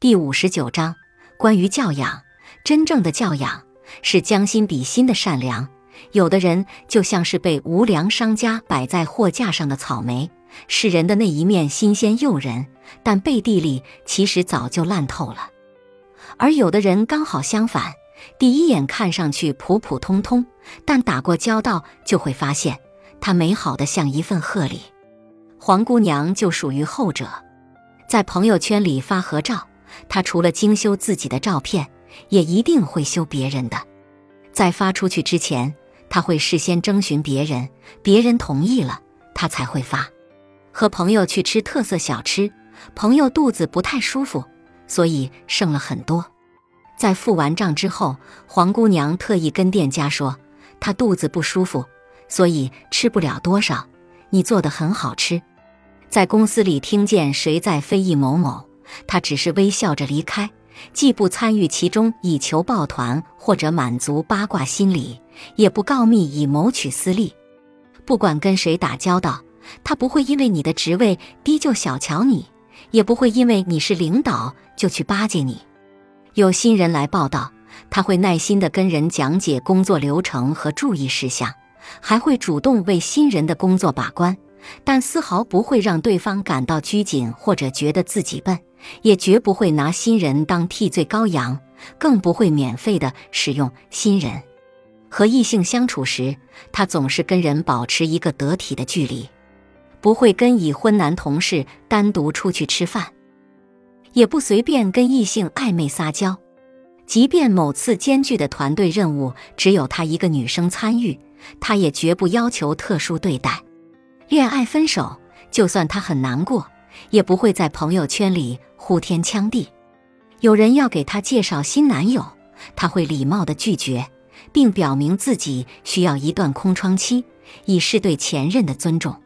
第五十九章关于教养。真正的教养是将心比心的善良。有的人就像是被无良商家摆在货架上的草莓，世人的那一面新鲜诱人，但背地里其实早就烂透了。而有的人刚好相反，第一眼看上去普普通通，但打过交道就会发现，他美好的像一份贺礼。黄姑娘就属于后者，在朋友圈里发合照，他除了精修自己的照片，也一定会修别人的。在发出去之前，他会事先征询别人，别人同意了，他才会发。和朋友去吃特色小吃，朋友肚子不太舒服，所以剩了很多。在付完账之后，黄姑娘特意跟店家说，她肚子不舒服，所以吃不了多少。你做的很好吃。在公司里听见谁在非议某某，他只是微笑着离开，既不参与其中以求抱团或者满足八卦心理，也不告密以谋取私利。不管跟谁打交道，他不会因为你的职位低就小瞧你，也不会因为你是领导就去巴结你。有新人来报道，他会耐心地跟人讲解工作流程和注意事项。还会主动为新人的工作把关，但丝毫不会让对方感到拘谨或者觉得自己笨，也绝不会拿新人当替罪羔羊，更不会免费的使用新人。和异性相处时，他总是跟人保持一个得体的距离，不会跟已婚男同事单独出去吃饭，也不随便跟异性暧昧撒娇。即便某次艰巨的团队任务只有他一个女生参与。他也绝不要求特殊对待。恋爱分手，就算他很难过，也不会在朋友圈里呼天抢地。有人要给他介绍新男友，他会礼貌地拒绝，并表明自己需要一段空窗期，以示对前任的尊重。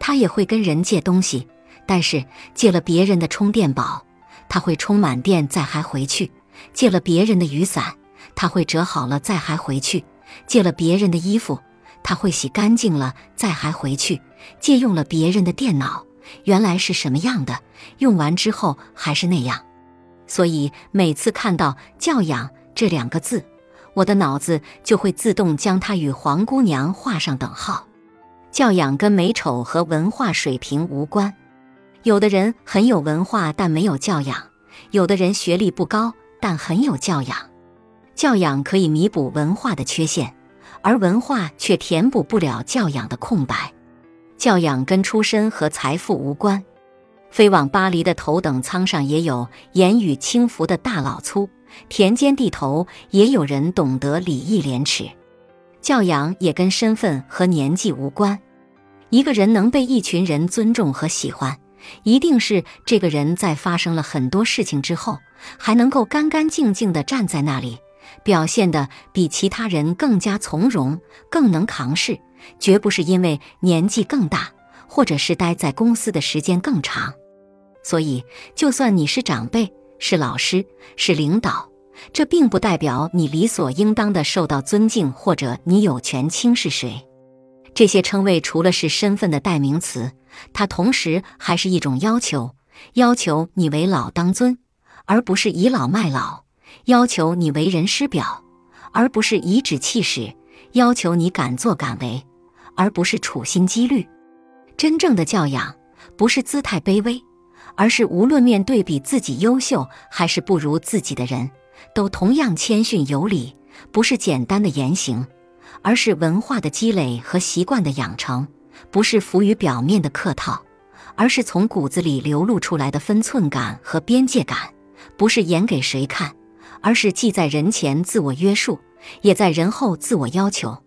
他也会跟人借东西，但是借了别人的充电宝，他会充满电再还回去；借了别人的雨伞，他会折好了再还回去。借了别人的衣服，他会洗干净了再还回去；借用了别人的电脑，原来是什么样的，用完之后还是那样。所以每次看到“教养”这两个字，我的脑子就会自动将它与黄姑娘画上等号。教养跟美丑和文化水平无关。有的人很有文化但没有教养，有的人学历不高但很有教养。教养可以弥补文化的缺陷，而文化却填补不了教养的空白。教养跟出身和财富无关。飞往巴黎的头等舱上也有言语轻浮的大老粗，田间地头也有人懂得礼义廉耻。教养也跟身份和年纪无关。一个人能被一群人尊重和喜欢，一定是这个人在发生了很多事情之后，还能够干干净净地站在那里。表现的比其他人更加从容，更能扛事，绝不是因为年纪更大，或者是待在公司的时间更长。所以，就算你是长辈、是老师、是领导，这并不代表你理所应当的受到尊敬，或者你有权轻视谁。这些称谓除了是身份的代名词，它同时还是一种要求，要求你为老当尊，而不是倚老卖老。要求你为人师表，而不是颐指气使；要求你敢作敢为，而不是处心积虑。真正的教养，不是姿态卑微，而是无论面对比自己优秀还是不如自己的人，都同样谦逊有礼。不是简单的言行，而是文化的积累和习惯的养成；不是浮于表面的客套，而是从骨子里流露出来的分寸感和边界感；不是演给谁看。而是既在人前自我约束，也在人后自我要求。